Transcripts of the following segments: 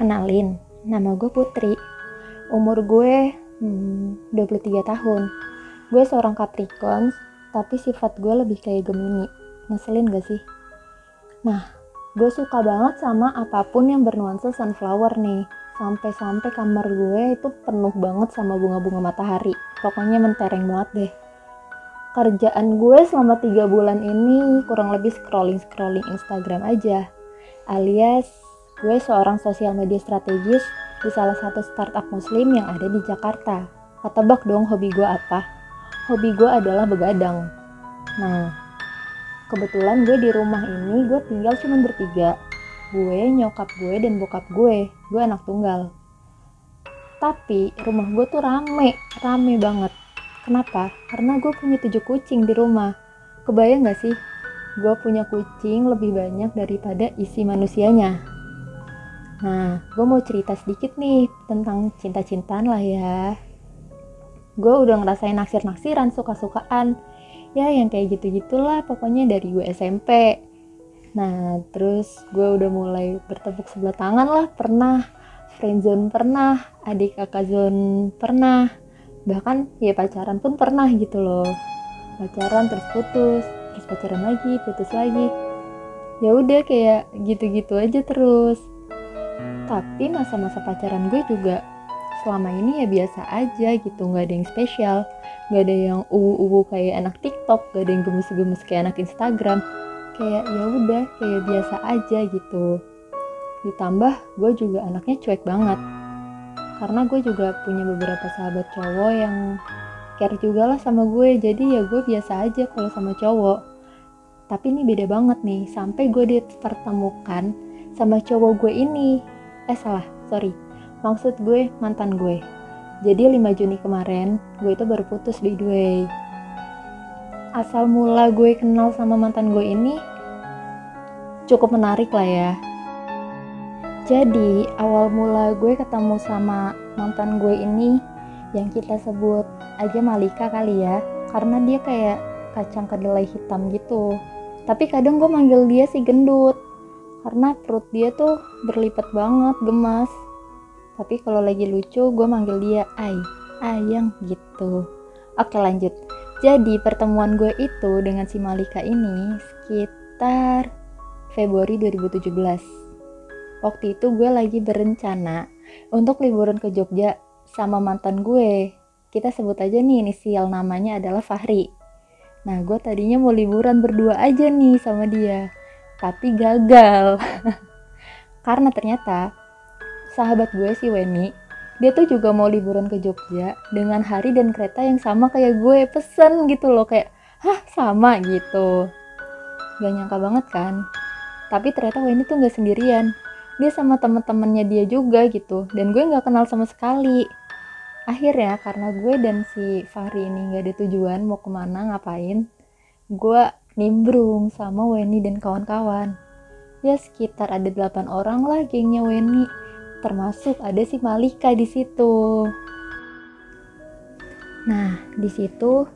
Kenalin, nama gue Putri. Umur gue hmm, 23 tahun. Gue seorang Capricorn, tapi sifat gue lebih kayak Gemini. Ngeselin gak sih? Nah, gue suka banget sama apa pun yang bernuansa sunflower nih. Sampai-sampai kamar gue itu penuh banget sama bunga-bunga matahari. Pokoknya mentereng banget deh. Kerjaan gue selama tiga bulan ini kurang lebih scrolling-scrolling Instagram aja. Alias Gue seorang sosial media strategis di salah satu startup muslim yang ada di Jakarta. Ketebak dong hobi gue apa? Hobi gue adalah begadang. Nah, kebetulan gue di rumah ini gue tinggal cuma bertiga. Gue, nyokap gue, dan bokap gue. Gue anak tunggal. Tapi rumah gue tuh rame, rame banget. Kenapa? Karena gue punya tujuh kucing di rumah. Kebayang gak sih? Gue punya kucing lebih banyak daripada isi manusianya. Nah, gue mau cerita sedikit nih tentang cinta-cintaan lah ya. Gue udah ngerasain naksir-naksiran, suka-sukaan. Ya, yang kayak gitu-gitulah pokoknya dari gue SMP. Nah, terus gue udah mulai bertepuk sebelah tangan lah, pernah. Friendzone pernah, adik kakak zone pernah. Bahkan ya pacaran pun pernah gitu loh. Pacaran terus putus, terus pacaran lagi, putus lagi. Ya udah kayak gitu-gitu aja terus tapi masa-masa pacaran gue juga selama ini ya biasa aja gitu nggak ada yang spesial nggak ada yang uwu-uwu kayak anak TikTok gak ada yang gemes-gemes kayak anak Instagram. Kayak ya udah kayak biasa aja gitu. Ditambah gue juga anaknya cuek banget. Karena gue juga punya beberapa sahabat cowok yang care juga lah sama gue jadi ya gue biasa aja kalau sama cowok. Tapi ini beda banget nih sampai gue dipertemukan sama cowok gue ini eh salah. Sorry. Maksud gue mantan gue. Jadi 5 Juni kemarin gue itu baru putus by the way. Asal mula gue kenal sama mantan gue ini cukup menarik lah ya. Jadi awal mula gue ketemu sama mantan gue ini yang kita sebut aja Malika kali ya karena dia kayak kacang kedelai hitam gitu. Tapi kadang gue manggil dia si gendut karena perut dia tuh berlipat banget gemas. Tapi kalau lagi lucu gue manggil dia ay ayang gitu. Oke lanjut. Jadi pertemuan gue itu dengan si Malika ini sekitar Februari 2017 waktu itu gue lagi berencana untuk liburan ke Jogja sama mantan gue. Kita sebut aja nih inisial namanya adalah Fahri. Nah gue tadinya mau liburan berdua aja nih sama dia tapi gagal. Karena ternyata sahabat gue si Weni dia tuh juga mau liburan ke Jogja dengan hari dan kereta yang sama kayak gue. Pesen gitu loh kayak hah sama? gitu. Gak nyangka banget kan? Tapi ternyata Weni tuh gak sendirian. Dia sama temen-temennya dia juga gitu dan gue gak kenal sama sekali. Akhirnya karena gue dan si Fahri ini gak ada tujuan mau ke mana ngapain gue nimbrung sama Weni dan kawan-kawan. Ya sekitar ada 8 orang lah gengnya Weni, termasuk ada si Malika di situ. Nah, di situ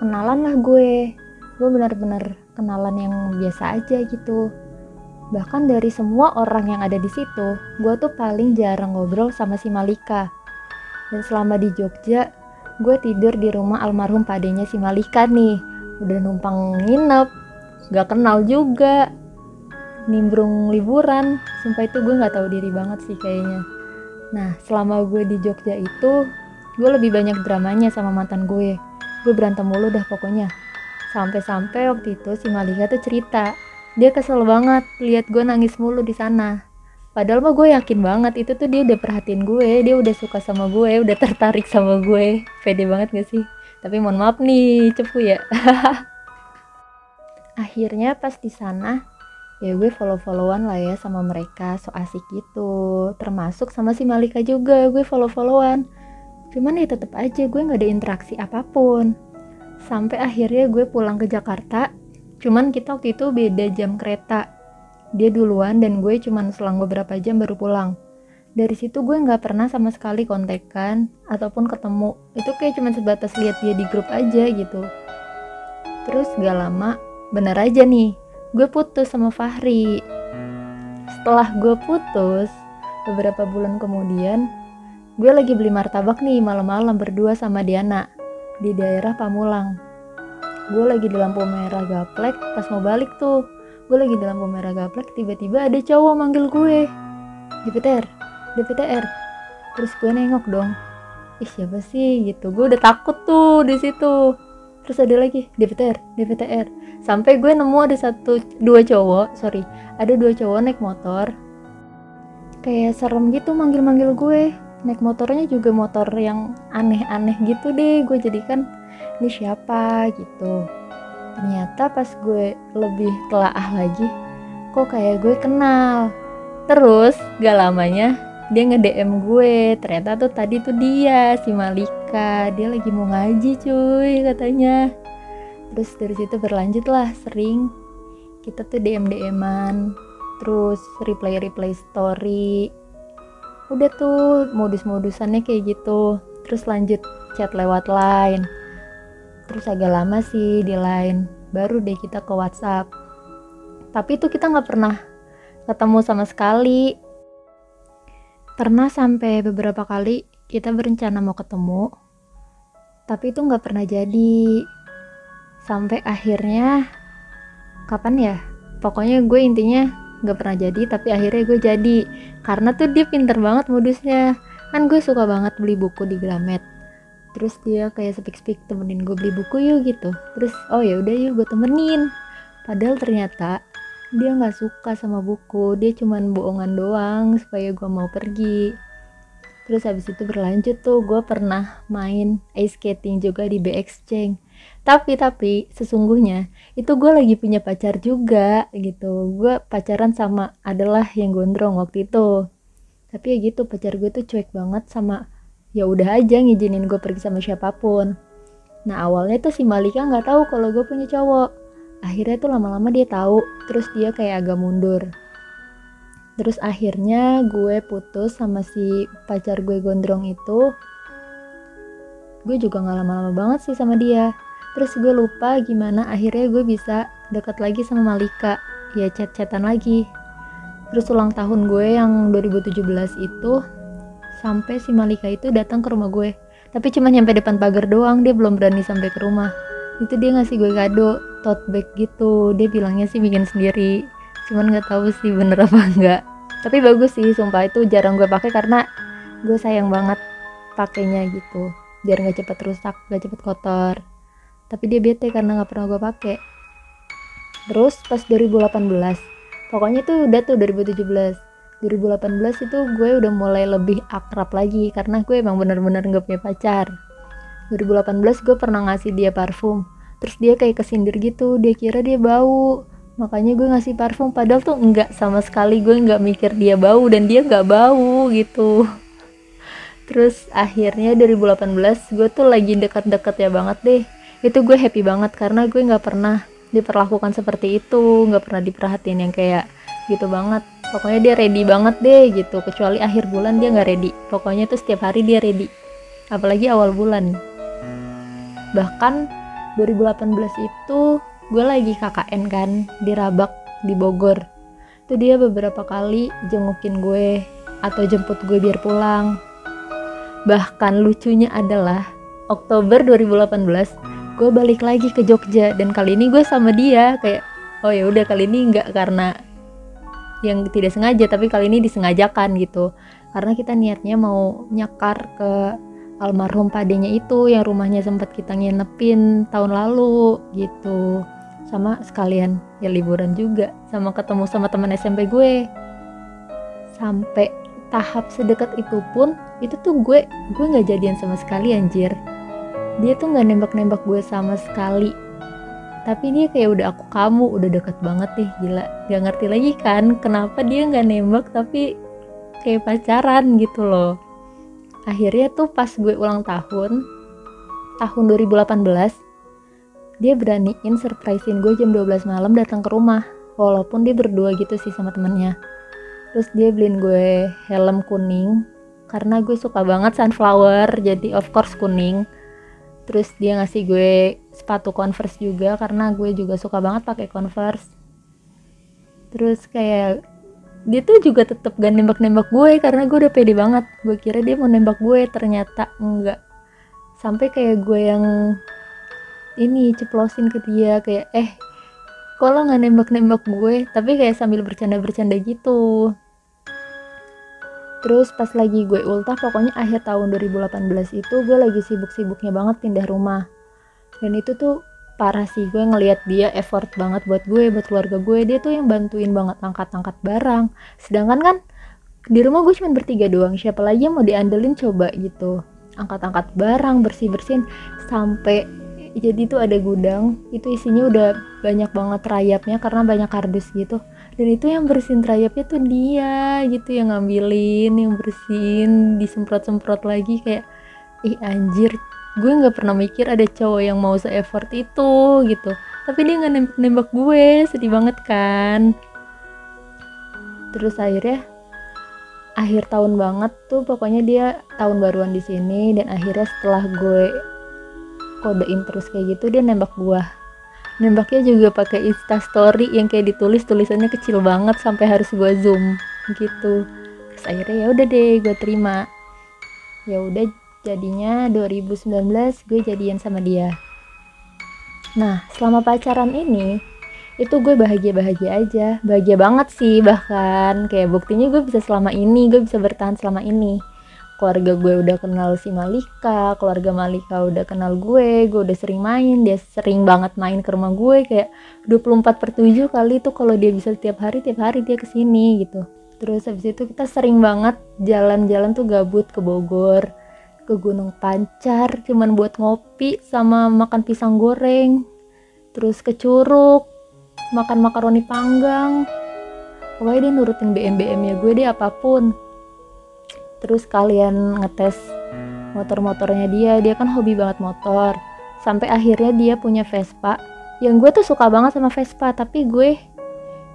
kenalan lah gue. Gue benar-benar kenalan yang biasa aja gitu. Bahkan dari semua orang yang ada di situ, gue tuh paling jarang ngobrol sama si Malika. Dan selama di Jogja, gue tidur di rumah almarhum padenya si Malika nih udah numpang nginep gak kenal juga. Nimbrung liburan sumpah itu gue nggak tahu diri banget sih kayaknya. Nah selama gue di Jogja itu gue lebih banyak dramanya sama mantan gue. Gue berantem mulu dah pokoknya. Sampai-sampai waktu itu si Malika tuh cerita dia kesel banget lihat gue nangis mulu di sana. Padahal mah gue yakin banget itu tuh dia udah perhatiin gue dia udah suka sama gue udah tertarik sama gue. Pede banget gak sih tapi mohon maaf nih cepu ya. Akhirnya pas di sana ya gue follow followan lah ya sama mereka so asik gitu. Termasuk sama si Malika juga gue follow followan cuman ya tetep aja gue nggak ada interaksi apa pun. Sampai akhirnya gue pulang ke Jakarta cuman kita waktu itu beda jam kereta. Dia duluan dan gue cuman selang beberapa jam baru pulang dari situ gue nggak pernah sama sekali kontekan ataupun ketemu. Itu kayak cuma sebatas lihat dia di grup aja gitu. Terus gak lama bener aja nih gue putus sama Fahri. Setelah gue putus beberapa bulan kemudian gue lagi beli martabak nih malam-malam berdua sama Diana di daerah Pamulang. Gue lagi di lampu merah gaplek pas mau balik tuh. Gue lagi di lampu merah gaplek tiba-tiba ada cowok manggil gue. DPTR DPTR terus gue nengok dong. Ih siapa sih? Gitu. Gue udah takut tuh di situ. Terus ada lagi DPTR DPTR sampai gue nemu ada satu dua cowok sorry ada dua cowok naik motor. Kayak serem gitu manggil-manggil gue. Naik motornya juga motor yang aneh-aneh gitu deh. Gue jadikan ini siapa? Gitu. Ternyata pas gue lebih telaah lagi kok kayak gue kenal. Terus gak lamanya dia nge-DM gue ternyata tuh tadi tuh dia si Malika dia lagi mau ngaji cuy katanya. Terus dari situ berlanjut lah sering. Kita tuh DM DMan terus reply reply story. Udah tuh modus-modusannya kayak gitu. Terus lanjut chat lewat line. Terus agak lama sih di line baru deh kita ke WhatsApp. Tapi itu kita nggak pernah ketemu sama sekali pernah sampai beberapa kali kita berencana mau ketemu tapi itu nggak pernah jadi. Sampai akhirnya kapan ya? Pokoknya gue intinya nggak pernah jadi tapi akhirnya gue jadi. Karena tuh dia pinter banget modusnya. Kan gue suka banget beli buku di Gramet. Terus dia kayak speak speak temenin gue beli buku yuk gitu. Terus oh ya udah yuk gue temenin. Padahal ternyata dia nggak suka sama buku dia cuman bohongan doang supaya gue mau pergi. Terus habis itu berlanjut tuh gue pernah main ice skating juga di BX Change tapi tapi sesungguhnya itu gue lagi punya pacar juga gitu. Gue pacaran sama adalah yang gondrong waktu itu. Tapi ya gitu pacar gue tuh cuek banget sama ya udah aja ngizinin gue pergi sama siapa pun. Nah awalnya tuh si Malika nggak tahu kalau gue punya cowok akhirnya tuh lama-lama dia tahu terus dia kayak agak mundur. Terus akhirnya gue putus sama si pacar gue gondrong itu. Gue juga nggak lama-lama banget sih sama dia. Terus gue lupa gimana akhirnya gue bisa dekat lagi sama Malika. Ya chat-chatan lagi. Terus ulang tahun gue yang 2017 itu sampai si Malika itu datang ke rumah gue. Tapi cuma nyampe depan pagar doang dia belum berani sampai ke rumah. Itu dia ngasih gue kado tote bag gitu. Dia bilangnya sih bikin sendiri. Cuman nggak tahu sih bener apa enggak tapi bagus sih sumpah itu jarang gue pakai karena gue sayang banget pakainya gitu. Biar nggak cepet rusak nggak cepet kotor. Tapi dia bete karena nggak pernah gue pakai. Terus pas 2018 pokoknya tuh udah tuh 2017 2018 itu gue udah mulai lebih akrab lagi karena gue emang bener-bener gak punya pacar. 2018 gue pernah ngasih dia parfum terus dia kayak kesindir gitu dia kira dia bau. Makanya gue ngasih parfum padahal tuh enggak sama sekali. Gue nggak mikir dia bau dan dia nggak bau gitu. Terus akhirnya 2018 gue tuh lagi dekat-dekat ya banget deh. Itu gue happy banget karena gue nggak pernah diperlakukan seperti itu nggak pernah diperhatiin yang kayak gitu banget. Pokoknya dia ready banget deh gitu kecuali akhir bulan dia nggak ready. Pokoknya tuh setiap hari dia ready apalagi awal bulan. Bahkan 2018 itu gue lagi KKN kan di Rabak di Bogor. Itu dia beberapa kali jengukin gue atau jemput gue biar pulang. Bahkan lucunya adalah Oktober 2018 gue balik lagi ke Jogja. Dan kali ini gue sama dia kayak oh ya udah kali ini nggak karena yang tidak sengaja tapi kali ini disengajakan gitu. Karena kita niatnya mau nyakar ke almarhum padenya itu yang rumahnya sempat kita nginepin tahun lalu gitu. Sama sekalian ya liburan juga sama ketemu sama teman SMP gue. Sampai tahap sedekat itu pun itu tuh gue gue nggak jadian sama sekali anjir. Dia tuh nggak nembak-nembak gue sama sekali. Tapi dia kayak udah aku kamu udah deket banget nih gila. Gak ngerti lagi kan kenapa dia nggak nembak tapi kayak pacaran gitu loh akhirnya tuh pas gue ulang tahun tahun 2018 dia beraniin surprisein gue jam 12 malam datang ke rumah walaupun dia berdua gitu sih sama temennya. Terus dia beliin gue helm kuning karena gue suka banget sunflower jadi of course kuning. Terus dia ngasih gue sepatu converse juga karena gue juga suka banget pakai converse. Terus kayak dia tuh juga tetap gak nembak-nembak gue karena gue udah pede banget. Gue kira dia mau nembak gue ternyata enggak. Sampai kayak gue yang ini ceplosin ke dia kayak eh kok lo nggak nembak-nembak gue? Tapi kayak sambil bercanda-bercanda gitu. Terus pas lagi gue ultah pokoknya akhir tahun 2018 itu gue lagi sibuk-sibuknya banget pindah rumah. Dan itu tuh parah sih gue ngelihat dia effort banget buat gue buat keluarga gue. Dia tuh yang bantuin banget angkat-angkat barang. Sedangkan kan di rumah gue cuma bertiga doang. Siapa lagi yang mau diandelin coba gitu. Angkat-angkat barang bersih-bersihin. Sampai jadi tuh ada gudang itu isinya udah banyak banget rayapnya karena banyak kardus gitu. Dan itu yang bersihin rayapnya tuh dia gitu yang ngambilin yang bersihin disemprot-semprot lagi kayak ih anjir gue nggak pernah mikir ada cowok yang mau se-effort itu gitu. Tapi dia nggak nembak, nembak gue sedih banget kan. Terus akhirnya akhir tahun banget tuh pokoknya dia tahun baruan di sini dan akhirnya setelah gue kodein terus kayak gitu dia nembak gue. Nembaknya juga pakai insta story yang kayak ditulis tulisannya kecil banget sampai harus gue zoom gitu. Terus akhirnya ya udah deh gue terima. Ya udah jadinya 2019 gue jadian sama dia. Nah selama pacaran ini itu gue bahagia-bahagia aja. Bahagia banget sih bahkan kayak buktinya gue bisa selama ini gue bisa bertahan selama ini. Keluarga gue udah kenal si Malika keluarga Malika udah kenal gue gue udah sering main dia sering banget main ke rumah gue kayak 24 per 7 kali tuh kalau dia bisa setiap hari tiap hari dia ke sini gitu. Terus habis itu kita sering banget jalan-jalan tuh gabut ke Bogor ke Gunung Pancar cuman buat ngopi sama makan pisang goreng terus ke Curug makan makaroni panggang. Pokoknya dia nurutin BM-BM ya gue deh apa pun. Terus kalian ngetes motor-motornya dia dia kan hobi banget motor. Sampai akhirnya dia punya Vespa. Yang gue tuh suka banget sama Vespa tapi gue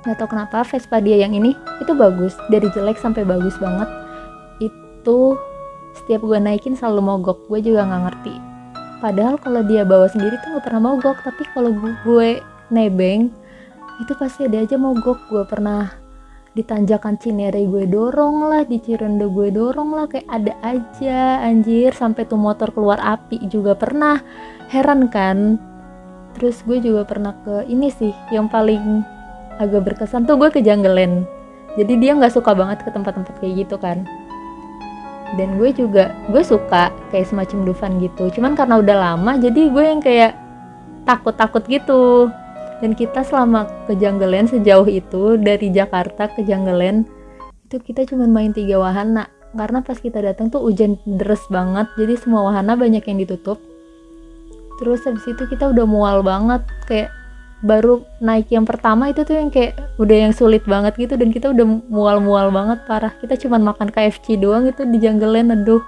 nggak tau kenapa Vespa dia yang ini itu bagus. Dari jelek sampai bagus banget. Itu setiap gue naikin selalu mogok gue juga nggak ngerti. Padahal kalau dia bawa sendiri tuh nggak pernah mogok tapi kalau gue nebeng itu pasti ada aja mogok. Gue pernah di tanjakan Cinere gue dorong lah di Cirende gue dorong lah kayak ada aja anjir. Sampai tuh motor keluar api juga pernah. Heran kan? Terus gue juga pernah ke ini sih yang paling agak berkesan tuh gue ke Janggelen jadi dia nggak suka banget ke tempat-tempat kayak gitu kan dan gue juga gue suka kayak semacam Dufan gitu. Cuman karena udah lama jadi gue yang kayak takut-takut gitu. Dan kita selama ke Janggelen sejauh itu dari Jakarta ke Janggelen itu kita cuma main tiga wahana. Karena pas kita datang tuh hujan deras banget jadi semua wahana banyak yang ditutup. Terus habis itu kita udah mual banget kayak baru naik yang pertama itu tuh yang kayak udah yang sulit banget gitu dan kita udah mual-mual banget parah. Kita cuma makan KFC doang itu di Janggelen aduh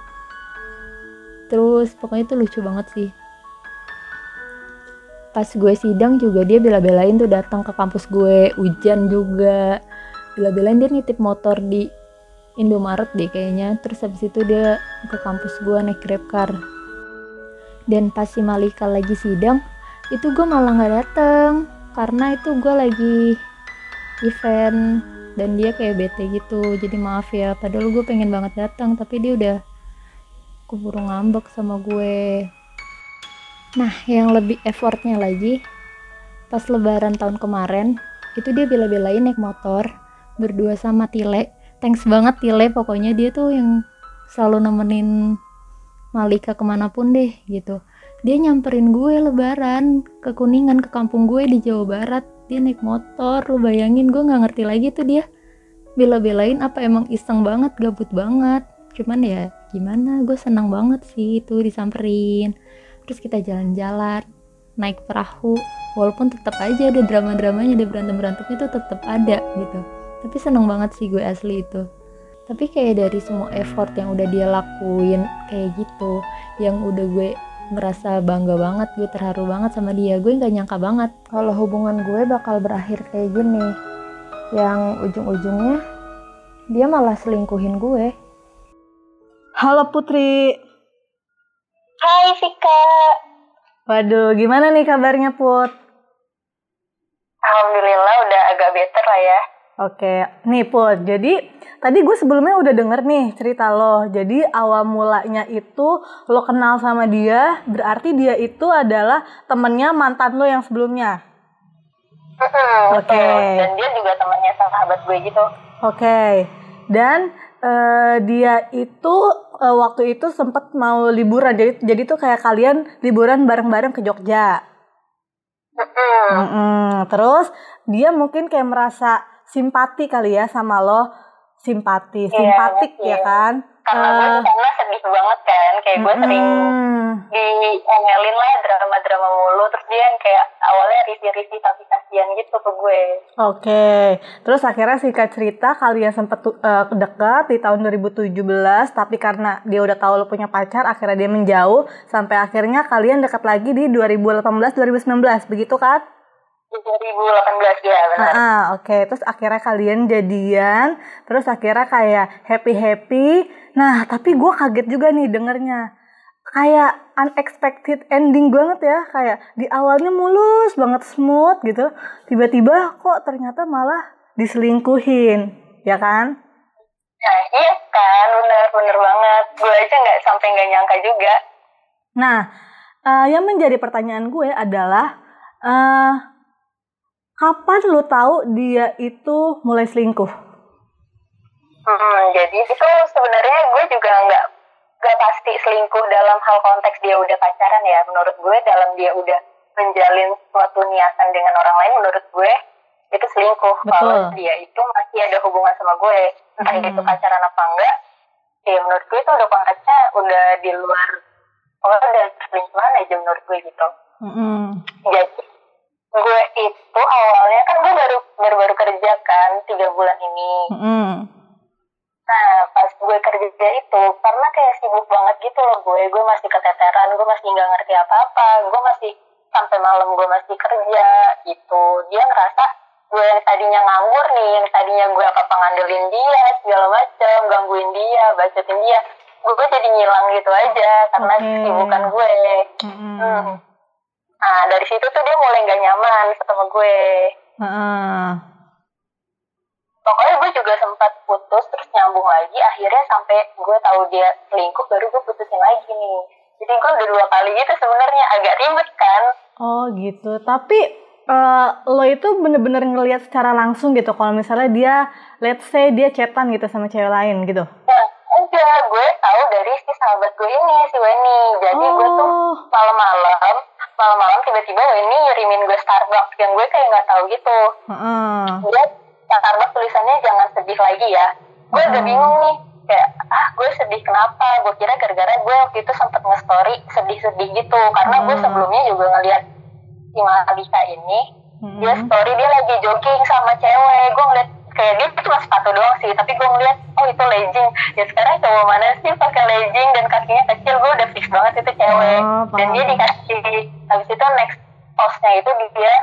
terus pokoknya itu lucu banget sih. Pas gue sidang juga dia bela-belain tuh datang ke kampus gue hujan juga. Bela-belain dia nitip motor di Indomaret deh kayaknya. Terus habis itu dia ke kampus gue naik grab car. Dan pas si Malika lagi sidang itu gue malah nggak dateng karena itu gue lagi event dan dia kayak bete gitu. Jadi maaf ya padahal gue pengen banget datang tapi dia udah keburu ngambek sama gue. Nah yang lebih effortnya lagi pas lebaran tahun kemarin itu dia bela-belain naik motor berdua sama Tile. Thanks banget Tile. Pokoknya dia tuh yang selalu nemenin Malika ke mana pun deh gitu dia nyamperin gue lebaran ke kuningan ke kampung gue di Jawa Barat. Dia naik motor lu bayangin gue nggak ngerti lagi tuh dia. Bela-belain apa emang iseng banget gabut banget. Cuman ya gimana gue senang banget sih itu disamperin. Terus kita jalan-jalan naik perahu. Walaupun tetap aja ada drama-dramanya ada berantem-berantemnya itu tetap ada gitu. Tapi seneng banget sih gue asli itu. Tapi kayak dari semua effort yang udah dia lakuin kayak gitu yang udah gue merasa bangga banget gue terharu banget sama dia. Gue nggak nyangka banget kalau hubungan gue bakal berakhir kayak gini. Yang ujung-ujungnya dia malah selingkuhin gue. Halo Putri. Hai Vika. Waduh gimana nih kabarnya Put? Alhamdulillah udah agak better lah ya Oke, nih Put. Jadi tadi gue sebelumnya udah denger nih cerita lo. Jadi awal mulanya itu lo kenal sama dia, berarti dia itu adalah temennya mantan lo yang sebelumnya. Oke. betul. Dan dia juga temannya sahabat gue gitu. Oke. Dan eh, dia itu eh, waktu itu sempet mau liburan. Jadi jadi tuh kayak kalian liburan bareng-bareng ke Jogja. Mm-mm. Mm-mm. Terus dia mungkin kayak merasa simpati kali ya sama lo, simpati, Iya, simpatik mungkin. ya kan? Karena gue Eh, sedih banget kan. Kayak gue sering mm-mm. diomelin lah drama-drama mulu. Terus dia yang kayak awalnya risih-risih tapi kasihan gitu ke gue. Oke, terus akhirnya singkat cerita kalian sempet tu- eh, dekat di tahun 2017, tapi karena dia udah tahu lo punya pacar, akhirnya dia menjauh sampai akhirnya kalian dekat lagi di 2018-2019, begitu kan? Di 2018 ya benar. Ah, ah, oke. Terus akhirnya kalian jadian, terus akhirnya kayak happy happy. Nah, tapi gue kaget juga nih dengernya. Kayak unexpected ending banget ya, kayak di awalnya mulus banget smooth gitu, tiba-tiba kok ternyata malah diselingkuhin, ya kan? Nah iya kan, bener-bener banget. Gue aja nggak sampai nggak nyangka juga. Nah, eh, yang menjadi pertanyaan gue adalah eh, kapan lu tahu dia itu mulai selingkuh? Hmm, jadi itu sebenarnya gue juga nggak nggak pasti selingkuh dalam hal konteks dia udah pacaran ya. Menurut gue dalam dia udah menjalin suatu niatan dengan orang lain, menurut gue itu selingkuh. Betul. Kalau dia itu masih ada hubungan sama gue, entah Hmm. itu pacaran apa enggak, ya menurut gue itu udah konteksnya udah di luar, oh udah selingkuhan aja menurut gue gitu. Mm-mm. Jadi gue itu awalnya kan gue baru baru baru kerja kan tiga bulan ini. Mm-mm. Nah pas gue kerja itu karena kayak sibuk banget gitu loh gue gue masih keteteran gue masih nggak ngerti apa apa gue masih sampai malam gue masih kerja gitu dia ngerasa gue yang tadinya nganggur nih yang tadinya gue apa apa ngandelin dia segala macem gangguin dia bacotin dia gue jadi ngilang gitu aja karena Oke. kesibukan gue Mm-mm. Hmm. Nah dari situ tuh dia mulai gak nyaman sama gue. Heeh. Pokoknya gue juga sempat putus terus nyambung lagi. Akhirnya sampai gue tahu dia selingkuh baru gue putusin lagi nih. Jadi gue udah dua kali gitu sebenarnya agak ribet kan. Oh gitu. Tapi eh, lo itu bener-bener ngelihat secara langsung gitu. Kalau misalnya dia, let's say dia chatan gitu sama cewek lain gitu. Nah enggak gue tahu dari si sahabat gue ini si Weni. Jadi gue tuh Oh. malam-malam malam-malam tiba-tiba Weni ngirimin gue Starbucks yang gue kayak nggak tahu gitu. Heeh. dia Starbucks tulisannya jangan sedih lagi ya gue agak Hmm. bingung nih kayak ah gue sedih kenapa gue kira gara-gara gue waktu itu sempet nge-story sedih-sedih gitu karena gue Hmm. sebelumnya juga ngeliat si Malika ini Mm-mm. dia story dia lagi jogging sama cewek gue ngeliat kayak dia cuma sepatu doang sih tapi gue ngeliat oh itu legging. Ya sekarang cowok mana sih pakai legging dan kakinya kecil? Gue udah fix banget itu cewek. Oh, dan dia dikasih habis itu next postnya itu dia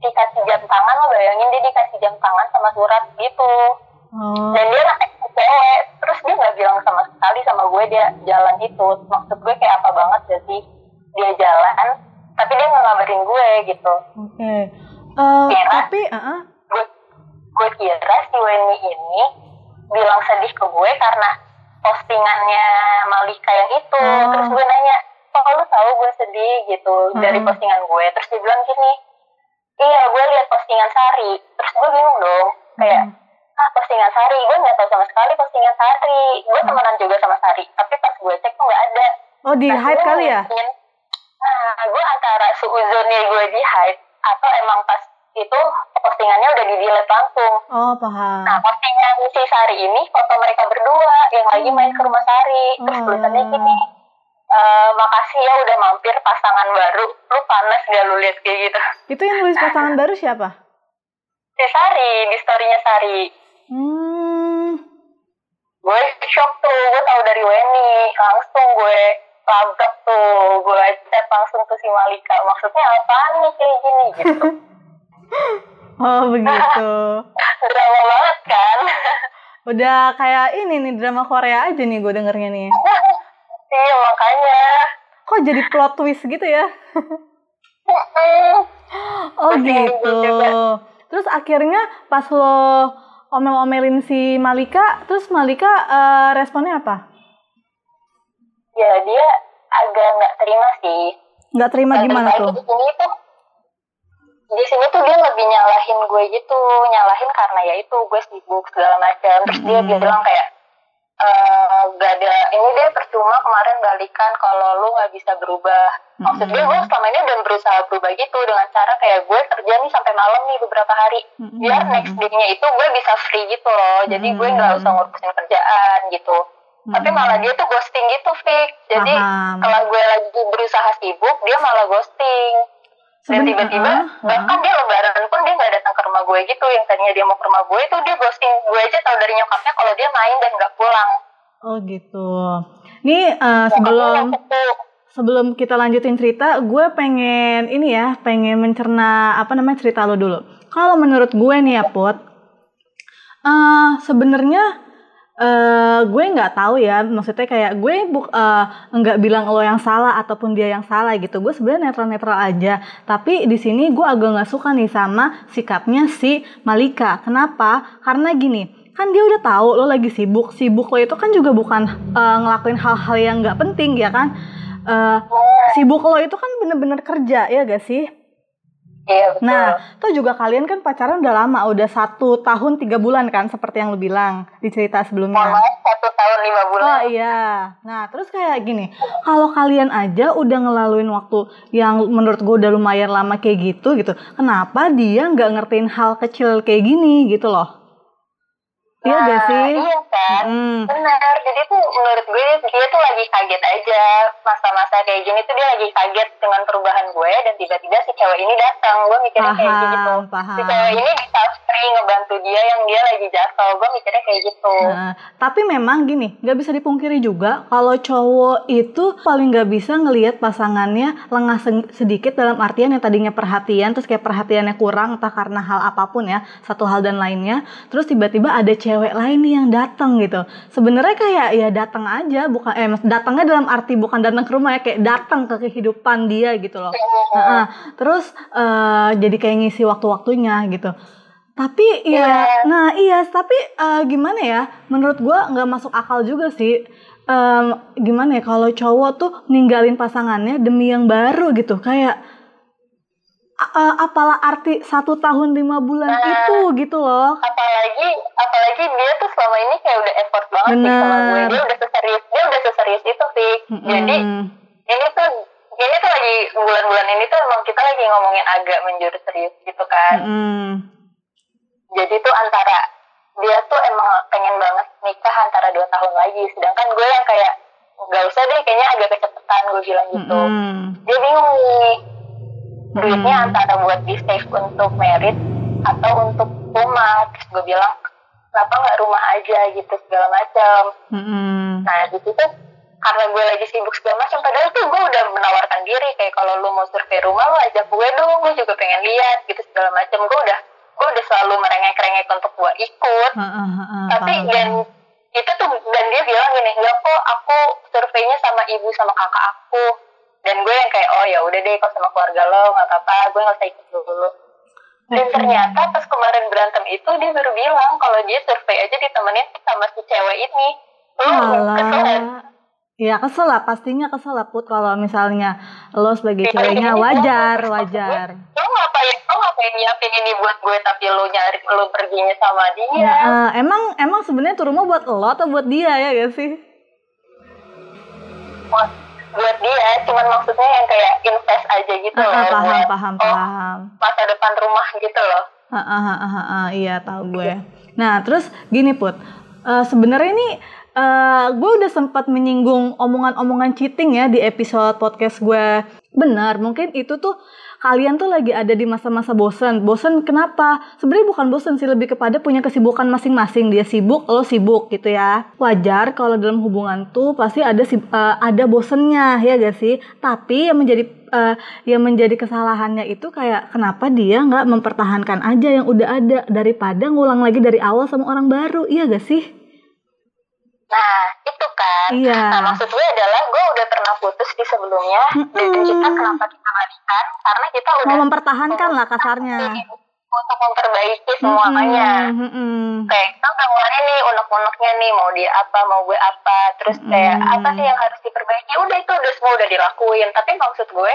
dikasih jam tangan lo bayangin dia dikasih jam tangan sama surat gitu. Oh. dan dia naik cewek. Terus dia nggak bilang sama sekali sama gue dia jalan itu maksud gue kayak apa banget jadi dia jalan tapi dia nggak ngabarin gue gitu. Oke. Eh, Kira. tapi, uh gue gue kira si Weni ini bilang sedih ke gue karena postingannya Malika yang itu. Oh. terus gue nanya kok lu tahu gue sedih gitu dari Hmm. postingan gue? Terus dia bilang gini iya gue lihat postingan Sari. Terus gue bingung dong kayak ah postingan Sari? Gue nggak tahu sama sekali postingan Sari. Gue temenan juga sama Sari tapi pas gue cek tuh nggak ada. Oh, di Nah, hide gue kali ya? Nah, gue antara suuzonnya gue di hide atau emang pas itu postingannya udah di delete langsung. Oh, paham. Nah, postingan si Sari ini foto mereka berdua yang lagi main ke rumah Sari. Terus Oh. tulisannya gini, "Eh, makasih ya udah mampir pasangan baru. Lu panas gak lu lihat kayak gitu. Itu yang nulis pasangan baru siapa? Si Sari, di storynya Sari. Hmm. Gue shock tuh, gue tahu dari Weni. Langsung gue labrak tuh, gue chat langsung ke si Malika. Maksudnya apaan nih kayak gini gitu. Oh, begitu. Drama banget kan? Udah kayak ini nih drama Korea aja nih gue dengernya nih. iya makanya. Kok jadi plot twist gitu ya? Oh gitu. Terus akhirnya pas lo omel-omelin si Malika, terus Malika eh, responnya apa? ya dia agak nggak terima sih Nggak terima Nggak gimana terima tuh? di sini tuh di sini tuh dia lebih nyalahin gue gitu nyalahin karena ya itu gue sibuk segala macam. Terus dia Mm-mm. bilang kayak eh gak ada ini deh percuma kemarin balikan kalau lu nggak bisa berubah. Maksud gue gue selama ini udah berusaha berubah gitu dengan cara kayak gue kerja nih sampai malam nih beberapa hari. Mm-mm. biar next day-nya itu gue bisa free gitu loh. Jadi gue nggak usah ngurusin kerjaan gitu. Tapi malah dia tuh ghosting gitu Fik. Jadi kalau gue lagi berusaha sibuk dia malah ghosting dan tiba-tiba ah, ah. bahkan dia lebaran pun dia nggak datang ke rumah gue gitu yang tadinya dia mau ke rumah gue itu dia ghosting gue aja tahu dari nyokapnya kalau dia main dan nggak pulang Oh gitu. Nih eh, Nyokapnya sebelum sebelum kita lanjutin cerita, gue pengen ini ya, pengen mencerna apa namanya cerita lo dulu. Kalau menurut gue nih ya Put, eh sebenarnya eh gue nggak tahu ya, maksudnya kayak gue buk nggak bilang lo yang salah ataupun dia yang salah gitu. Gue sebenarnya netral-netral aja. Tapi di sini gue agak nggak suka nih sama sikapnya si Malika. Kenapa? Karena gini, kan dia udah tahu lo lagi sibuk. Sibuk lo itu kan juga bukan eh, ngelakuin hal-hal yang nggak penting ya kan? Eh, sibuk lo itu kan bener-bener kerja ya gak sih? Iya betul Nah, toh juga kalian kan pacaran udah lama, udah satu tahun tiga bulan kan, seperti yang lo bilang di cerita sebelumnya. maaf satu tahun lima bulan Oh iya, nah terus kayak gini, kalau kalian aja udah ngelaluin waktu yang menurut gue udah lumayan lama kayak gitu gitu, kenapa dia nggak ngertiin hal kecil kayak gini gitu loh? Iya Nah, gak sih? iya kan Mm. Benar, jadi tuh menurut gue dia tuh lagi kaget aja masa-masa kayak gini tuh dia lagi kaget dengan perubahan gue dan tiba-tiba si cewek ini datang, gue mikirnya kayak gitu. Paham, Si paham. cewek ini bisa free ngebantu dia yang dia lagi jatuh, gue mikirnya kayak gitu. Nah, tapi memang gini, nggak bisa dipungkiri juga kalau cowok itu paling nggak bisa ngelihat pasangannya lengah se- sedikit dalam artian yang tadinya perhatian, terus kayak perhatiannya kurang entah karena hal apa pun ya, satu hal dan lainnya, terus tiba-tiba ada cewek lain nih yang datang gitu. Sebenarnya kayak ya datang aja, bukan eh datangnya dalam arti bukan datang ke rumah ya, kayak datang ke kehidupan dia gitu loh. Heeh. terus eh, jadi kayak ngisi waktu-waktunya gitu. Tapi ya, Iya. nah iya, tapi eh, gimana ya? Menurut gua nggak masuk akal juga sih. Em, gimana ya kalau cowok tuh ninggalin pasangannya demi yang baru gitu, kayak eh, apalah arti satu tahun lima bulan Nah. itu gitu loh. apalagi apalagi dia tuh selama ini kayak udah effort banget sih sama gue Bener. dia udah seserius dia udah seserius itu sih jadi Mm-mm. ini tuh ini tuh lagi bulan-bulan ini tuh emang kita lagi ngomongin agak menjurus serius gitu kan Mm-mm. jadi tuh antara dia tuh emang pengen banget nikah antara dua tahun lagi sedangkan gue yang kayak nggak usah deh kayaknya agak kecepatan gue bilang gitu Mm-mm. dia bingung nih duitnya Mm-mm. antara buat di save untuk merit atau untuk rumah. Terus gue bilang kenapa nggak rumah aja? Gitu segala macam Mm-mm. nah di situ karena gue lagi sibuk segala macam padahal tuh gue udah menawarkan diri kayak kalau lu mau survei rumah lu ajak gue dong gue juga pengen lihat gitu segala macam gue udah gue udah selalu merengek-rengek untuk gue ikut. Heeh, heeh, tapi paham, dan itu tuh dan dia bilang gini enggak kok aku surveinya sama ibu sama kakak aku dan gue yang kayak oh ya udah deh kalau sama keluarga lo nggak apa-apa gue nggak usah ikut dulu dan ternyata pas kemarin berantem itu dia baru bilang kalau dia survei aja ditemenin sama si cewek ini lo kesel. Ya kesel lah, pastinya kesel lah Put kalau misalnya lo sebagai Ya, ceweknya ini wajar, wajar. lo ngapain lo ngapain nyiapin ini buat gue tapi lo nyari lo perginya sama dia Ya, eh, emang emang sebenarnya tuh rumah buat lo atau buat dia ya gak sih? Buat dia cuman maksudnya yang kayak invest aja gitu Ah, loh ah, paham, buat, paham, oh, paham. masa depan rumah gitu loh Ah, ah, ah, ah, ah, iya tahu gue. Nah terus gini put, Eh, sebenarnya ini eh, gue udah sempat menyinggung omongan-omongan cheating ya di episode podcast gue. Benar, mungkin itu tuh kalian tuh lagi ada di masa-masa bosen. Bosen kenapa? Sebenarnya bukan bosen sih, lebih kepada punya kesibukan masing-masing. Dia sibuk, lo sibuk gitu ya. Wajar kalau dalam hubungan tuh pasti ada si- eh, ada bosennya ya gak sih? Tapi yang menjadi eh, yang menjadi kesalahannya itu kayak kenapa dia nggak mempertahankan aja yang udah ada daripada ngulang lagi dari awal sama orang baru, iya gak sih? Nah, itu kan. Iya. Nah, maksud gue adalah pernah putus di sebelumnya dan Mm-mm. kita kenapa kita balikan? Karena kita udah Mau mempertahankan lah kasarnya. untuk memperbaiki semuanya Mm-mm, mm-mm. kayak kita udah ngeluarin nih unek-uneknya nih mau dia apa mau gue apa terus kayak Hmm. apa sih yang harus diperbaiki udah itu udah semua udah dilakuin tapi maksud gue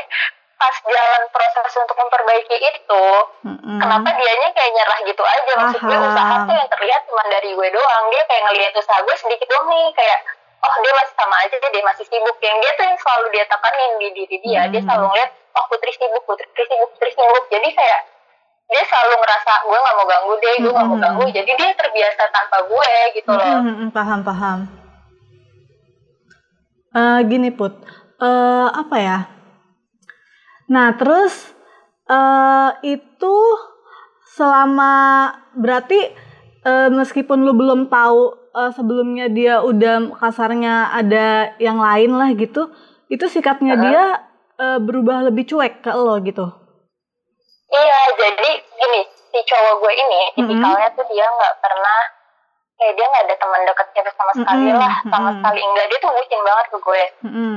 pas jalan proses untuk memperbaiki itu Mm-mm. kenapa dianya kayak nyerah gitu aja maksud gue Paham. usaha tuh yang terlihat cuma dari gue doang dia kayak ngelihat usaha gue sedikit doang nih kayak oh dia masih sama aja dia masih sibuk yang dia tuh yang selalu dia tekanin di diri dia dia Hmm. selalu ngeliat oh putri sibuk putri sibuk putri sibuk jadi kayak dia selalu ngerasa gue nggak mau ganggu deh gue nggak mau Hmm. ganggu jadi dia terbiasa tanpa gue gitu loh Mm, mm, mm, paham paham. Eh, gini put, Eh, apa ya? Nah terus eh itu selama berarti eh, meskipun lu belum tahu eh, sebelumnya dia udah kasarnya ada yang lain lah gitu, itu sikapnya Heeh. dia eh, berubah lebih cuek ke lo gitu. iya jadi gini si cowok gue ini tipikalnya tuh dia nggak pernah kayak dia nggak ada teman dekatnya sama sekali Mm-mm, lah sama mm-mm. sekali enggak dia tuh bucin banget ke gue Mm-mm.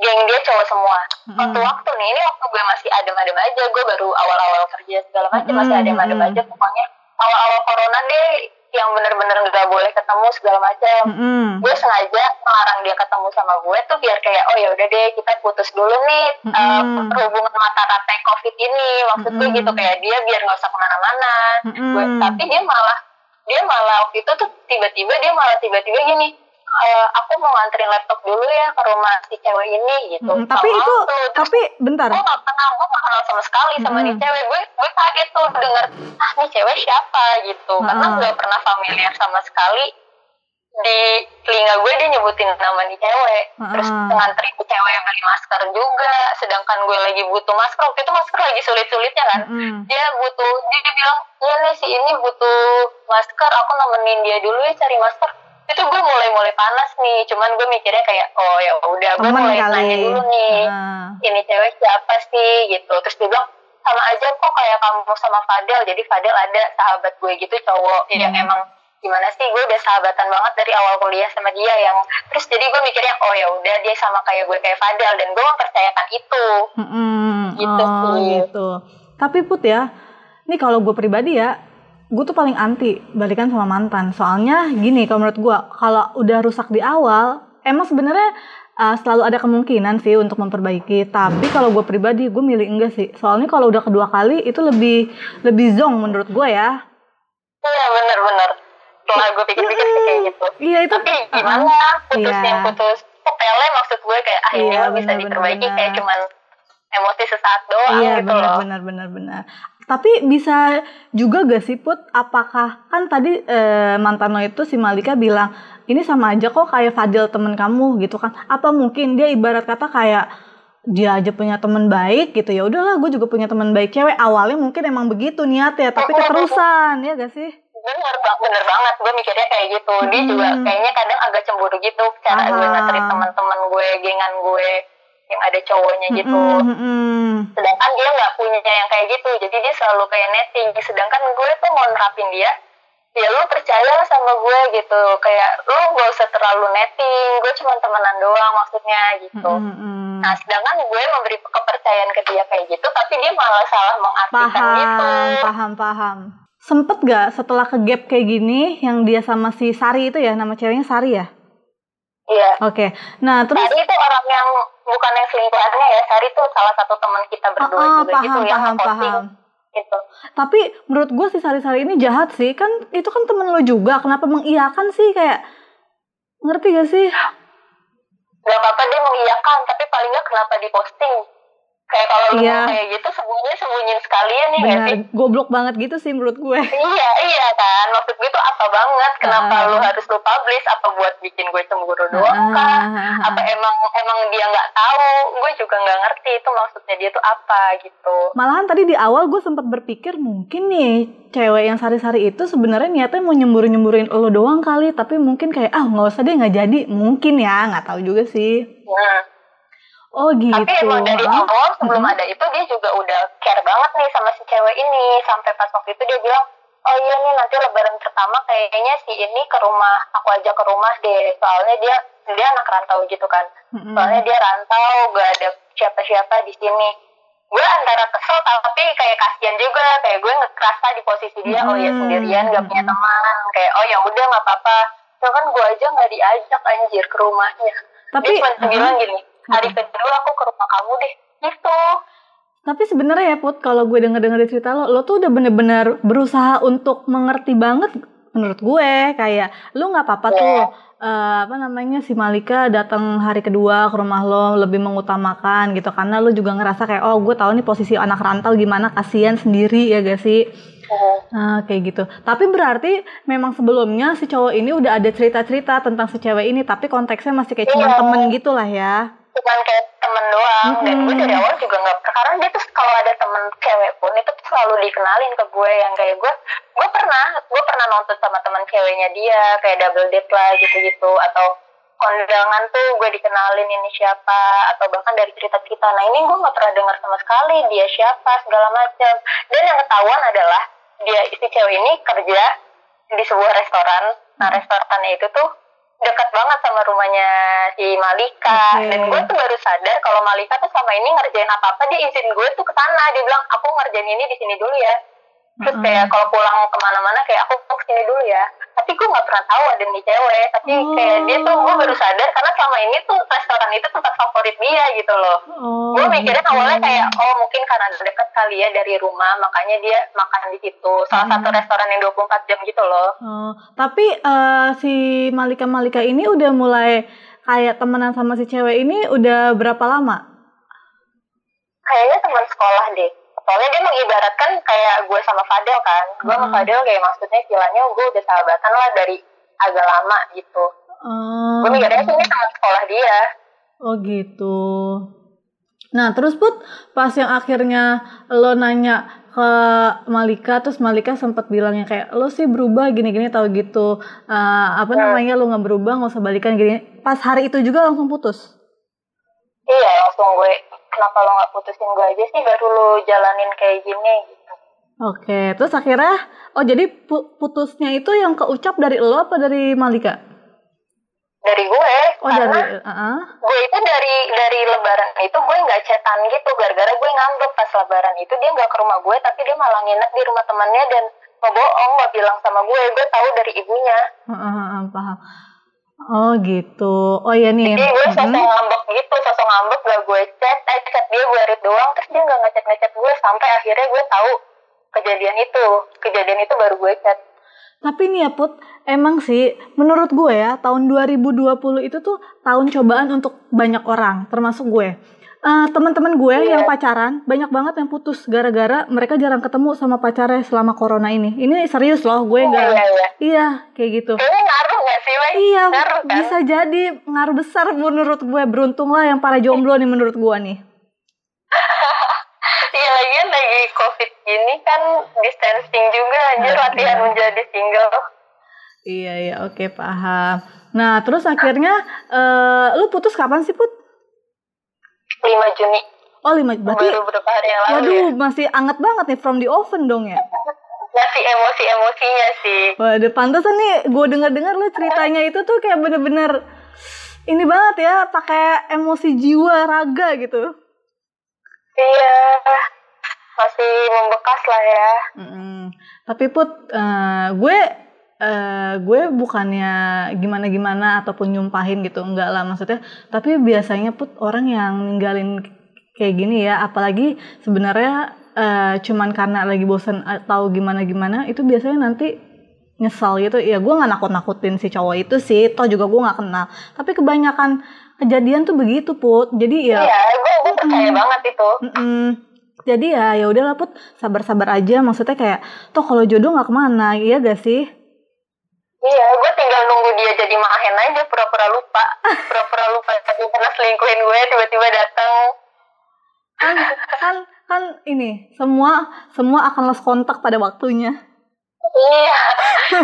geng dia cowok semua Mm-mm. waktu-waktu nih ini waktu gue masih adem-adem aja gue baru awal-awal kerja segala macam Mm-mm, masih adem-adem aja pokoknya awal-awal corona deh yang bener-bener nggak boleh ketemu segala macam Mm-mm. gue sengaja melarang dia ketemu sama gue tuh biar kayak oh ya udah deh kita putus dulu nih uh, Mm-mm. perhubungan mata rantai covid ini maksud gue Mm-mm. gitu kayak dia biar nggak usah ke mana-mana gue tapi dia malah dia malah waktu itu tuh tiba-tiba dia malah tiba-tiba gini "Eh, aku mau nganterin laptop dulu ya ke rumah si cewek ini gitu. Mm, tapi Sama itu tuh, terus tapi bentar. gue gak kenal gue gak kenal sama sekali sama Mm-mm. nih cewek. Gue gue kaget tuh denger ah nih cewek siapa? gitu. Karena Mm-mm. gak pernah familiar sama sekali. Di telinga gue dia nyebutin nama nih cewek. Terus Mm-mm. nganterin ke cewek beli masker juga. Sedangkan gue lagi butuh masker. Waktu itu masker lagi sulit-sulitnya kan. Mm-mm. dia butuh dia, dia bilang iya nih si ini butuh masker. Aku nemenin dia dulu ya cari masker itu gue mulai mulai panas nih cuman gue mikirnya kayak oh ya udah gue mulai kali. nanya dulu nih Ah. ini cewek siapa sih gitu terus dia bilang sama aja kok kayak kamu sama Fadel jadi Fadel ada sahabat gue gitu cowok yang Hmm. emang gimana sih gue udah sahabatan banget dari awal kuliah sama dia yang terus jadi gue mikirnya oh ya udah dia sama kayak gue kayak Fadel dan gue mempercayakan itu Mm-mm. Gitu oh, sih. gitu. Tapi put ya, ini kalau gue pribadi ya, gue tuh paling anti balikan sama mantan. Soalnya gini, kalau menurut gue, kalau udah rusak di awal, emang sebenarnya uh, selalu ada kemungkinan sih untuk memperbaiki. Tapi kalau gue pribadi, gue milih enggak sih. Soalnya kalau udah kedua kali itu lebih lebih zong menurut gue ya. iya bener-bener setelah gue pikir-pikir sih kayak gitu Iya itu. tapi gimana putus Iya. yang putus sepele maksud gue kayak ini Iya, bisa bener, diperbaiki bener, kayak bener. cuman emosi sesaat doang Iya gitu benar loh benar benar benar. Tapi bisa juga gak sih Put? Apakah kan tadi eh, mantan lo itu si Malika bilang ini sama aja kok kayak Fadil temen kamu gitu kan? Apa mungkin dia ibarat kata kayak dia aja punya temen baik gitu. Ya udahlah gue juga punya temen baik cewek. Awalnya mungkin emang begitu niatnya tapi keterusan ya gak sih? Bener bener banget gue mikirnya kayak gitu. Dia Hmm. juga kayaknya kadang agak cemburu gitu cara gue nganterin teman-teman gue gengan gue yang ada cowoknya gitu. Mm-mm, mm-mm. sedangkan dia nggak punya yang kayak gitu jadi dia selalu kayak netting. Sedangkan gue tuh mau nerapin dia ya lu percaya sama gue gitu. Kayak lu gak usah terlalu netting gue cuma temenan doang maksudnya gitu. Mm-mm. nah sedangkan gue memberi kepercayaan ke dia kayak gitu tapi dia malah salah mengartikan gitu. paham paham. Paham sempet gak setelah ke gap kayak gini yang dia sama si Sari itu ya nama ceweknya Sari ya iya. Oke. Nah terus Sari itu orang yang bukan yang selingkuhannya ya. Sari itu salah satu teman kita berdua Ah, ah, juga paham gitu yang paham ngeposting paham. gitu. Tapi menurut gue si Sari-Sari ini jahat sih. Kan itu kan temen lo juga. Kenapa mengiyakan sih? Kayak ngerti gak sih? Gak apa-apa dia mengiyakan. Tapi paling nggak kenapa diposting kayak kalau lu Iya. mau kayak gitu sembunyi sembunyiin sekalian ya benar. sih? Goblok banget gitu sih menurut gue. Iya iya kan? Maksud gue itu apa banget? Kenapa Ah. lu harus lu publish? Apa buat bikin gue cemburu doang kah? Ah, apa emang emang dia nggak tahu? Gue juga nggak ngerti itu maksudnya dia tuh apa gitu. Malahan tadi di awal gue sempat berpikir mungkin nih cewek yang sari-sari itu sebenarnya niatnya mau nyembur-nyemburin lo doang kali. Tapi mungkin kayak ah nggak usah deh nggak jadi. Mungkin ya nggak tahu juga sih. Nah oh gitu tapi emang dari Ah. awal sebelum Mm-mm. ada itu dia juga udah care banget nih sama si cewek ini sampai pas waktu itu dia bilang oh iya nih nanti lebaran pertama kayaknya si ini ke rumah aku aja ke rumah deh soalnya dia dia anak rantau gitu kan Mm-mm. soalnya dia rantau gak ada siapa-siapa di sini gue antara kesel tapi kayak kasihan juga kayak gue ngerasa di posisi dia oh ya Hmm. sendirian gak punya teman kayak oh ya udah nggak apa-apa so kan gue aja nggak diajak anjir ke rumahnya Tapi dia cuma uh-uh. bilang gini hari kedua aku ke rumah kamu deh gitu Tapi sebenarnya ya Put, kalau gue denger-denger cerita lo, lo tuh udah bener-bener berusaha untuk mengerti banget menurut gue kayak lu nggak apa-apa Iya. tuh eh, apa namanya si Malika datang hari kedua ke rumah lo lebih mengutamakan gitu karena lu juga ngerasa kayak oh gue tahu nih posisi anak rantau gimana kasihan sendiri ya gak sih Ah, kayak gitu. Tapi berarti memang sebelumnya si cowok ini udah ada cerita-cerita tentang si cewek ini, tapi konteksnya masih kayak Iya. temen gitu lah ya. Cuman kayak temen doang. Dan gue dari awal juga nggak karena dia tuh kalau ada temen cewek pun itu tuh selalu dikenalin ke gue yang kayak gue gue pernah gue pernah nonton sama teman ceweknya dia kayak double date lah gitu-gitu. Atau kondangan tuh gue dikenalin ini siapa atau bahkan dari cerita-cerita. Nah ini gue nggak pernah dengar sama sekali dia siapa segala macam. Dan yang ketahuan adalah dia si cewek ini kerja di sebuah restoran. Nah restorannya itu tuh banget sama rumahnya si Malika. Oke. dan gue tuh baru sadar kalau Malika tuh sama ini ngerjain apa apa dia izin gue tuh ke sana. Dia bilang aku ngerjain ini di sini dulu ya. Terus kayak kalau pulang ke mana-mana kayak aku ke sini dulu ya tapi gue nggak pernah tahu ada nih cewek tapi Oh. kayak dia tuh gue baru sadar karena selama ini tuh restoran itu tempat favorit dia gitu loh Oh. gue mikirnya gitu. awalnya kayak oh mungkin karena dekat kali ya dari rumah makanya dia makan di situ salah satu Hmm. restoran yang 24 jam gitu loh Oh, tapi eh, si Malika Malika ini udah mulai kayak temenan sama si cewek ini udah berapa lama? kayaknya teman sekolah deh soalnya dia mengibaratkan kayak gue sama Fadel kan gue sama Hmm. Fadel kayak maksudnya istilahnya gue udah sahabatan lah dari agak lama gitu Oh, gue mikirnya sih ini teman sekolah dia oh gitu. Nah terus put pas yang akhirnya lo nanya ke Malika terus Malika sempat bilangnya kayak lo sih berubah gini-gini tahu gitu Eh, apa Hmm. namanya lo nggak berubah nggak usah balikan gini pas hari itu juga langsung putus iya langsung gue kenapa lo nggak putusin gue aja sih baru lo jalanin kayak gini gitu. Oke terus akhirnya oh jadi pu- putusnya itu yang keucap dari lo apa dari Malika? Dari gue oh karena dari uh gue itu dari dari lebaran itu gue nggak chatan gitu gara-gara gue ngambek pas lebaran itu dia nggak ke rumah gue tapi dia malah nginep di rumah temannya dan ngebohong nggak bilang sama gue gue tahu dari ibunya. Paham oh gitu oh ya nih jadi gue sosok Mm-mm. ngambek gitu sosok ngambek gak gue chat eh chat dia gue read doang terus dia nggak ngechat ngechat gue sampai akhirnya gue tahu kejadian itu kejadian itu baru gue chat Tapi nih ya Put, emang sih menurut gue ya tahun 2020 itu tuh tahun cobaan untuk banyak orang, termasuk gue. Eh, teman-teman gue Iya. yang pacaran banyak banget yang putus gara-gara mereka jarang ketemu sama pacarnya selama corona ini. Ini serius loh, gue iya nggak. iya iya Iya, kayak gitu. kayaknya ngaruh gak sih Wei? Iya, ngaruh kan bisa jadi ngaruh besar menurut gue. Beruntung lah yang para jomblo nih menurut gue nih. Iya lagian lagi covid gini kan distancing juga anjir Iya. latihan menjadi single Iya, iya, oke paham. Nah, terus akhirnya eh lu putus kapan sih Put? 5 Juni Oh, lima, berarti baru beberapa hari yang lalu ya Waduh, masih anget banget nih from the oven dong ya. masih emosi-emosinya sih Waduh, pantesan nih gue denger-dengar lu ceritanya itu tuh kayak bener-bener ini banget ya, pakai emosi jiwa raga gitu. iya masih membekas lah ya Mm-mm. Tapi put, eh, gue eh, gue bukannya gimana-gimana ataupun nyumpahin gitu, enggak lah maksudnya. Tapi biasanya put orang yang ninggalin kayak gini ya, apalagi sebenarnya eh, cuman karena lagi bosan atau gimana-gimana, itu biasanya nanti nyesal gitu. Ya gue nggak nakut-nakutin si cowok itu sih, toh juga gue nggak kenal. Tapi kebanyakan kejadian tuh begitu put. Jadi ya. iya gue gue percaya banget itu Mm-mm. Jadi ya ya udahlah put sabar-sabar aja maksudnya kayak toh kalau jodoh nggak ke mana iya gak sih iya gue tinggal nunggu dia jadi maahen aja pura-pura lupa. Pura-pura lupa tapi pernah selingkuhin gue tiba-tiba datang kan kan kan ini semua semua akan lost kontak pada waktunya. Iya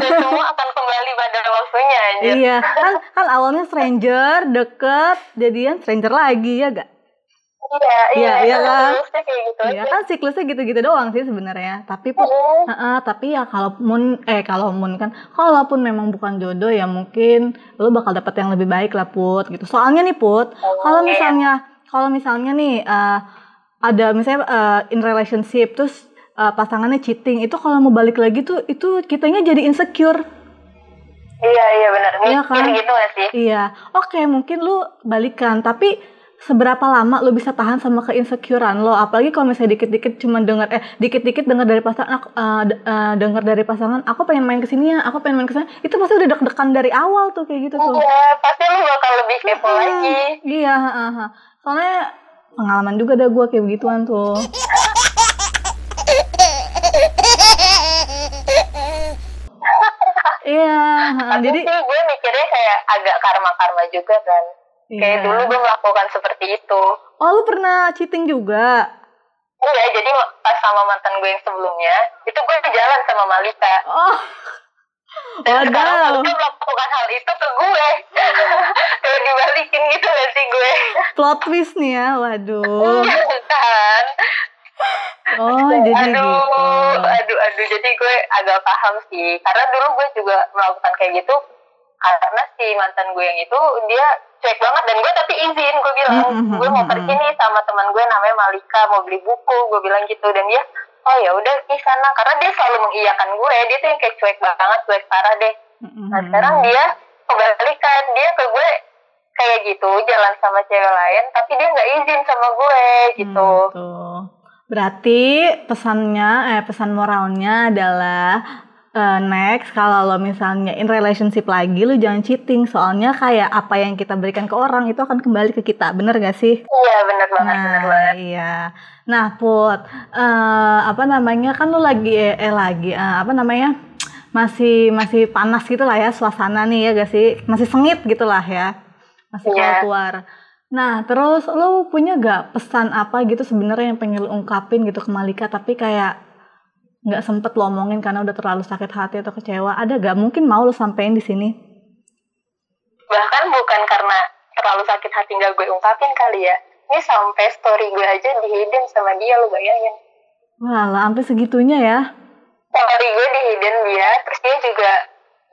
dan semua akan kembali pada waktunya anjir. Iya kan kan awalnya stranger deket jadian stranger lagi ya gak iya Iya, iya harusnya kayak gitu. Iya kan siklusnya gitu-gitu doang sih sebenarnya. Tapi put Mm. Heeh, tapi ya kalaupun eh kalaupun kan kalaupun memang bukan jodoh ya mungkin lo bakal dapet yang lebih baik lah put gitu. Soalnya nih put kalau iya. misalnya kalau misalnya nih eh, ada misalnya uh, in relationship terus uh, pasangannya cheating itu kalau mau balik lagi tuh itu kitanya jadi insecure. Iya iya benar iya kan? gitu gak sih? Iya. Oke okay, mungkin lu balikan tapi seberapa lama lo bisa tahan sama keinsecurean lo? Apalagi kalau misalnya dikit-dikit cuma dengar eh dikit-dikit dengar dari pasangan uh, uh, dengar dari pasangan aku pengen main ke sini ya aku pengen main ke sini itu pasti udah deg-degan dari awal tuh kayak gitu tuh. Iya pasti lo bakal lebih kepo hmm, lagi. iya uh, uh. soalnya pengalaman juga ada gue kayak begituan tuh. Iya, jadi sih gue mikirnya kayak agak karma-karma juga kan. Iya. Kayak dulu gue melakukan seperti itu. Oh, lu pernah cheating juga? Enggak, jadi pas sama mantan gue yang sebelumnya, itu gue jalan sama Malika. Oh. Dan Waduh. sekarang Malika melakukan hal itu ke gue. Kayak dibalikin gitu gak sih gue. Plot twist nih ya, waduh. kan. Oh, jadi aduh, gitu. Aduh, aduh, jadi gue agak paham sih. Karena dulu gue juga melakukan kayak gitu karena si mantan gue yang itu dia cuek banget dan gue tapi izin gue bilang mm-hmm. gue mau pergi nih sama teman gue namanya Malika mau beli buku gue bilang gitu. Dan dia oh ya udah di sana. Karena dia selalu mengiyakan gue dia tuh yang kayak cuek banget cuek parah deh. Mm-hmm. nah sekarang dia kebalikan dia ke gue kayak gitu jalan sama cewek lain tapi dia nggak izin sama gue gitu. Hmm, berarti pesannya eh pesan moralnya adalah uh, next kalau lo misalnya in relationship lagi lo jangan cheating. Soalnya kayak apa yang kita berikan ke orang itu akan kembali ke kita. Bener gak sih? Iya bener banget nah, bener banget. iya. Nah put uh, apa namanya kan lo lagi eh, eh lagi uh, apa namanya masih masih panas gitu lah ya suasana nih ya gak sih? Masih sengit gitu lah ya. Masih yeah. keluar Nah, terus lo punya gak pesan apa gitu sebenarnya yang pengen lo ungkapin gitu ke Malika? Tapi kayak nggak sempet lo omongin karena udah terlalu sakit hati atau kecewa ada gak mungkin mau lo sampein di sini. Bahkan bukan karena terlalu sakit hati nggak gue ungkapin kali ya. Ini sampai story gue aja dihidden sama dia lo bayangin. Wah sampai segitunya ya? Story gue dihidden dia terus dia juga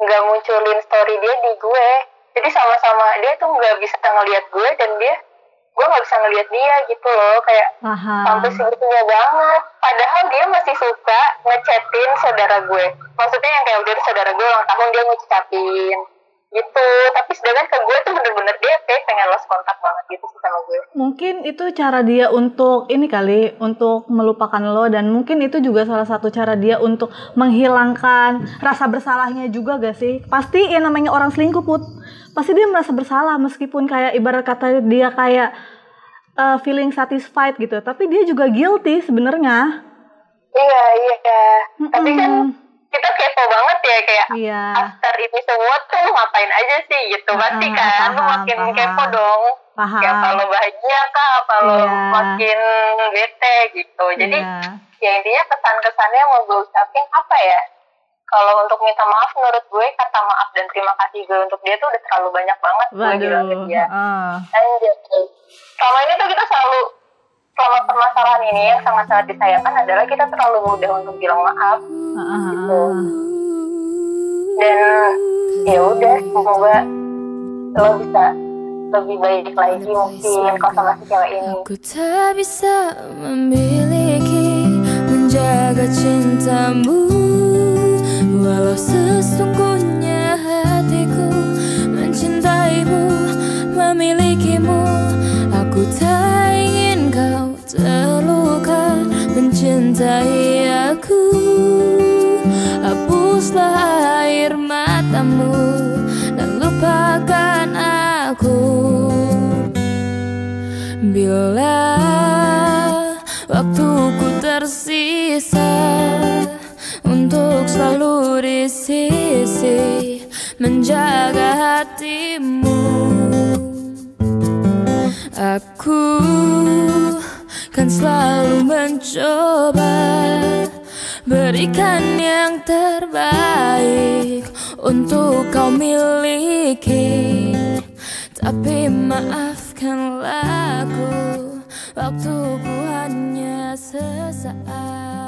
nggak munculin story dia di gue. Jadi sama-sama dia tuh nggak bisa ngeliat gue dan dia gue nggak bisa ngeliat dia gitu loh kayak Aha. sampai segitunya banget. Padahal dia masih suka ngechatin saudara gue. Maksudnya yang kayak udah saudara gue ulang tahun dia ngucapin gitu. Tapi sedangkan ke gue tuh bener-bener dia kayak pengen lost kontak banget gitu sih sama gue. Mungkin itu cara dia untuk ini kali untuk melupakan lo. Dan mungkin itu juga salah satu cara dia untuk menghilangkan rasa bersalahnya juga gak sih? Pasti yang namanya orang selingkuh put pasti dia merasa bersalah meskipun kayak ibarat kata dia kayak uh, feeling satisfied gitu tapi dia juga guilty sebenarnya iya iya mm -mm. tapi kan kita kepo banget ya kayak iya. after ini semua tuh ngapain aja sih gitu uh, pasti kan lu makin paham. kepo dong paham. kayak kalau bahagia kah kalau iya. makin bete gitu jadi iya. ya intinya kesan-kesannya mau gue ucapin apa ya kalau untuk minta maaf menurut gue kata maaf dan terima kasih gue untuk dia tuh udah terlalu banyak banget Waduh, gue bilang ke dia. Uh. Anjir. Selama ini tuh kita selalu selama permasalahan ini yang sangat-sangat disayangkan adalah kita terlalu mudah untuk bilang maaf uh. gitu. Dan ya udah semoga lo bisa lebih baik lagi mungkin kalau sama si cewek ini. Aku tak bisa memiliki menjaga cintamu Walau sesungguhnya hatiku mencintaimu, memilikimu Aku tak ingin kau terluka. Mencintai aku Hapuslah air matamu dan lupakan aku. Bila waktuku tersisa di sisi menjaga hatimu. Aku kan selalu mencoba Berikan yang terbaik untuk kau miliki. Tapi maafkanlah aku Waktuku hanya sesaat